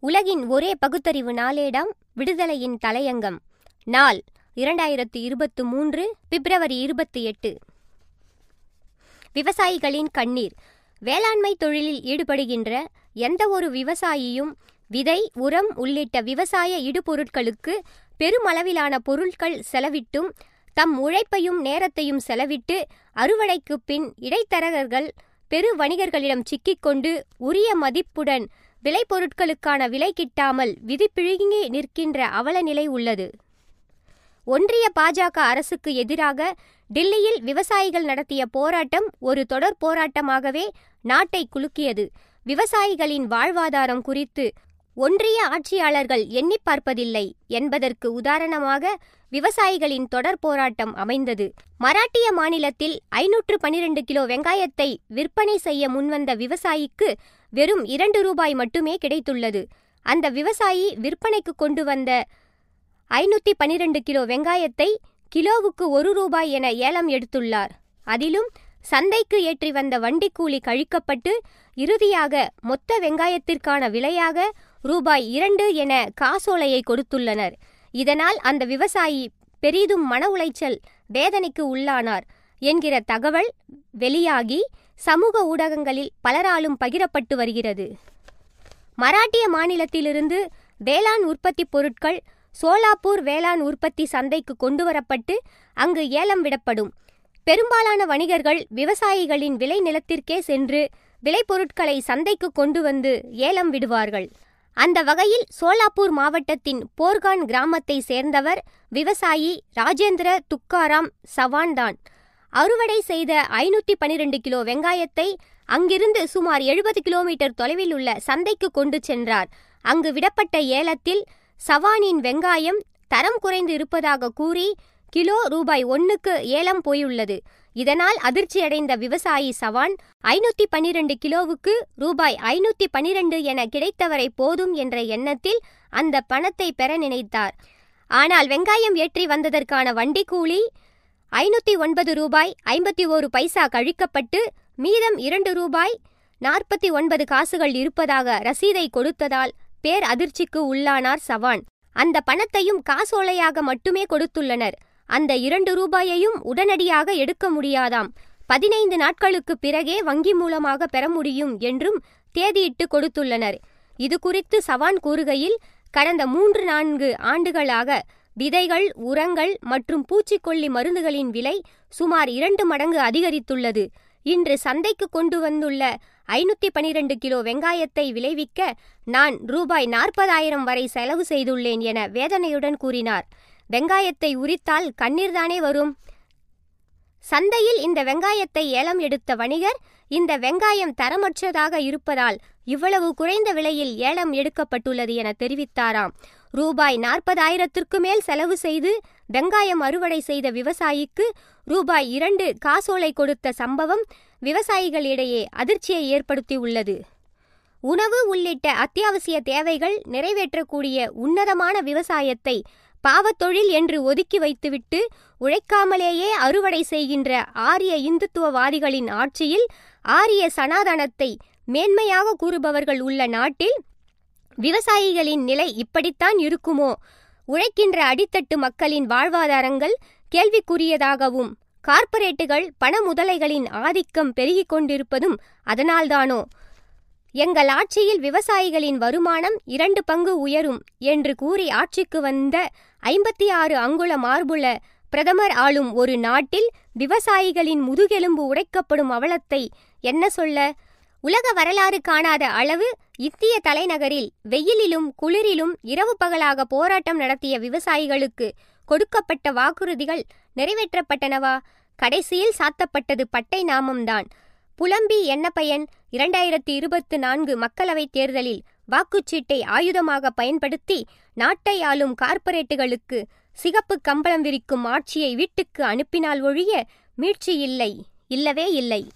உலகின் ஒரே பகுத்தறிவு நாளேடாம் விடுதலையின் தலையங்கம். நாள் இரண்டாயிரத்து இருபத்து மூன்று பிப்ரவரி இருபத்தி எட்டு. விவசாயிகளின் கண்ணீர். வேளாண்மை தொழிலில் ஈடுபடுகின்ற எந்த ஒரு விவசாயியும் விதை உரம் உள்ளிட்ட விவசாய இடுபொருட்களுக்கு பெருமளவிலான பொருட்கள் செலவிட்டும் தம் உழைப்பையும் நேரத்தையும் செலவிட்டு அறுவடைக்கு பின் இடைத்தரகர்கள் பெரு வணிகர்களிடம் சிக்கிக்கொண்டு உரிய மதிப்புடன் விளைபொருட்களுக்கான விலை கிட்டாமல் விதிப்பிழுங்கி நிற்கின்ற அவல நிலை உள்ளது. ஒன்றிய பாஜக அரசுக்கு எதிராக டில்லியில் விவசாயிகள் நடத்திய போராட்டம் ஒரு தொடர் போராட்டமாகவே நாட்டை குலுக்கியது. விவசாயிகளின் வாழ்வாதாரம் குறித்து ஒன்றிய ஆட்சியாளர்கள் எண்ணி பார்ப்பதில்லை என்பதற்கு உதாரணமாக விவசாயிகளின் தொடர் போராட்டம் அமைந்தது. மராட்டிய மாநிலத்தில் ஐநூற்று பனிரெண்டு கிலோ வெங்காயத்தை விற்பனை செய்ய முன்வந்த விவசாயிக்கு வெறும் இரண்டு ரூபாய் மட்டுமே கிடைத்துள்ளது. அந்த விவசாயி விற்பனைக்கு கொண்டு வந்த ஐநூற்றி பனிரெண்டு கிலோ வெங்காயத்தை கிலோவுக்கு ஒரு ரூபாய் என ஏலம் எடுத்துள்ளார். அதிலும் சந்தைக்கு ஏற்றி வந்த வண்டி கூலி கழிக்கப்பட்டு இறுதியாக மொத்த வெங்காயத்திற்கான விலையாக ரூபாய் இரண்டு என காசோலையை கொடுத்துள்ளனர். இதனால் அந்த விவசாயி பெரிதும் மன உளைச்சல் வேதனைக்கு உள்ளானார். என்கிற தகவல் வெளியாகி சமூக ஊடகங்களில் பலராலும் பகிரப்பட்டு வருகிறது. மராட்டிய மாநிலத்திலிருந்து வேளாண் உற்பத்தி பொருட்கள் சோலாப்பூர் வேளாண் உற்பத்தி சந்தைக்கு கொண்டுவரப்பட்டு அங்கு ஏலம் விடப்படும். பெரும்பாலான வணிகர்கள் விவசாயிகளின் விளை நிலத்திற்கே சென்று விளைபொருட்களை சந்தைக்கு கொண்டு வந்து ஏலம் விடுவார்கள். அந்த வகையில் சோலாப்பூர் மாவட்டத்தின் போர்கான் கிராமத்தை சேர்ந்தவர் விவசாயி ராஜேந்திர துக்காராம் சவான்தான் அறுவடை செய்த ஐநூற்றி பனிரெண்டு கிலோ வெங்காயத்தை அங்கிருந்து சுமார் எழுபது கிலோமீட்டர் தொலைவில் உள்ள சந்தைக்கு கொண்டு சென்றார். அங்கு விடப்பட்ட ஏலத்தில் சவானின் வெங்காயம் தரம் குறைந்து இருப்பதாக கூறி கிலோ ரூபாய் ஒன்னுக்கு ஏலம் போயுள்ளது. இதனால் அதிர்ச்சியடைந்த விவசாயி சவான் ஐநூத்தி பனிரெண்டு கிலோவுக்கு ரூபாய் ஐநூத்தி பனிரெண்டு என கிடைத்தவரை போதும் என்ற எண்ணத்தில் அந்த பணத்தை பெற நினைத்தார். ஆனால் வெங்காயம் ஏற்றி வந்ததற்கான வண்டி கூலி ஐநூற்றி ஒன்பது ரூபாய் ஐம்பத்தி ஓரு பைசா கழிக்கப்பட்டு மீதம் இரண்டு ரூபாய் நாற்பத்தி ஒன்பது காசுகள் இருப்பதாக ரசீதை கொடுத்ததால் பேர் அதிர்ச்சிக்கு உள்ளானார் சவான். அந்த பணத்தையும் காசோலையாக மட்டுமே கொடுத்துள்ளனர். அந்த இரண்டு ரூபாயையும் உடனடியாக எடுக்க முடியாதாம். பதினைந்து நாட்களுக்கு பிறகே வங்கி மூலமாக பெற முடியும் என்றும் தேதியிட்டு கொடுத்துள்ளனர். இது குறித்து சவான் கூறுகையில் கடந்த மூன்று நான்கு ஆண்டுகளாக விதைகள் உரங்கள் மற்றும் பூச்சிக்கொல்லி மருந்துகளின் விலை சுமார் இரண்டு மடங்கு அதிகரித்துள்ளது. இன்று சந்தைக்கு கொண்டு வந்துள்ள ஐநூற்றி பனிரெண்டு கிலோ வெங்காயத்தை விளைவிக்க நான் ரூபாய் நாற்பதாயிரம் வரை செலவு செய்துள்ளேன் என வேதனையுடன் கூறினார். வெங்காயத்தை உரித்தால் கண்ணீர்தானே வரும்? சந்தையில் இந்த வெங்காயத்தை ஏலம் எடுத்த வணிகர் இந்த வெங்காயம் தரமற்றதாக இருப்பதால் இவ்வளவு குறைந்த விலையில் ஏலம் எடுக்கப்பட்டுள்ளது என தெரிவித்தாராம். ரூபாய் நாற்பதாயிரத்திற்கு மேல் செலவு செய்து வெங்காயம் அறுவடை செய்த விவசாயிக்கு ரூபாய் இரண்டு காசோலை கொடுத்த சம்பவம் விவசாயிகளிடையே அதிர்ச்சியை ஏற்படுத்தியுள்ளது. உணவு உள்ளிட்ட அத்தியாவசிய தேவைகள் நிறைவேற்றக்கூடிய உன்னதமான விவசாயத்தை பாவத்தொழில் என்று ஒதுக்கி வைத்துவிட்டு உழைக்காமலேயே அறுவடை செய்கின்ற ஆரிய இந்துத்துவவாதிகளின் ஆட்சியில் ஆரிய சனாதனத்தை மேன்மையாக கூறுபவர்கள் உள்ள நாட்டில் விவசாயிகளின் நிலை இப்படித்தான் இருக்குமோ? உழைக்கின்ற அடித்தட்டு மக்களின் வாழ்வாதாரங்கள் கேள்விக்குரியதாகவும் கார்ப்பரேட்டுகள் பண முதலைகளின் ஆதிக்கம் பெருகிக் கொண்டிருப்பதும் அதனால்தானோ? எங்கள் ஆட்சியில் விவசாயிகளின் வருமானம் இரண்டு பங்கு உயரும் என்று கூறி ஆட்சிக்கு வந்த ஐம்பத்தி ஆறு அங்குல மார்புல பிரதமர் ஆளும் ஒரு நாட்டில் விவசாயிகளின் முதுகெலும்பு உடைக்கப்படும் அவலத்தை என்ன சொல்ல உலக வரலாறு காணாத அளவு இந்திய தலைநகரில் வெயிலிலும் குளிரிலும் இரவு பகலாக போராட்டம் நடத்திய விவசாயிகளுக்கு கொடுக்கப்பட்ட வாக்குறுதிகள் நிறைவேற்றப்பட்டனவா? கடைசியில் சாத்தப்பட்டது பட்டை நாமம்தான். புலம்பி என்ன பயன் இரண்டாயிரத்தி இருபத்து நான்கு மக்களவைத் தேர்தலில் வாக்குச்சீட்டை ஆயுதமாக பயன்படுத்தி நாட்டை ஆளும் கார்ப்பரேட்டுகளுக்கு சிகப்பு கம்பளம் விரிக்கும் ஆட்சியை வீட்டுக்கு அனுப்பினால் ஒழிய மீட்சி இல்லை இல்லவே இல்லை.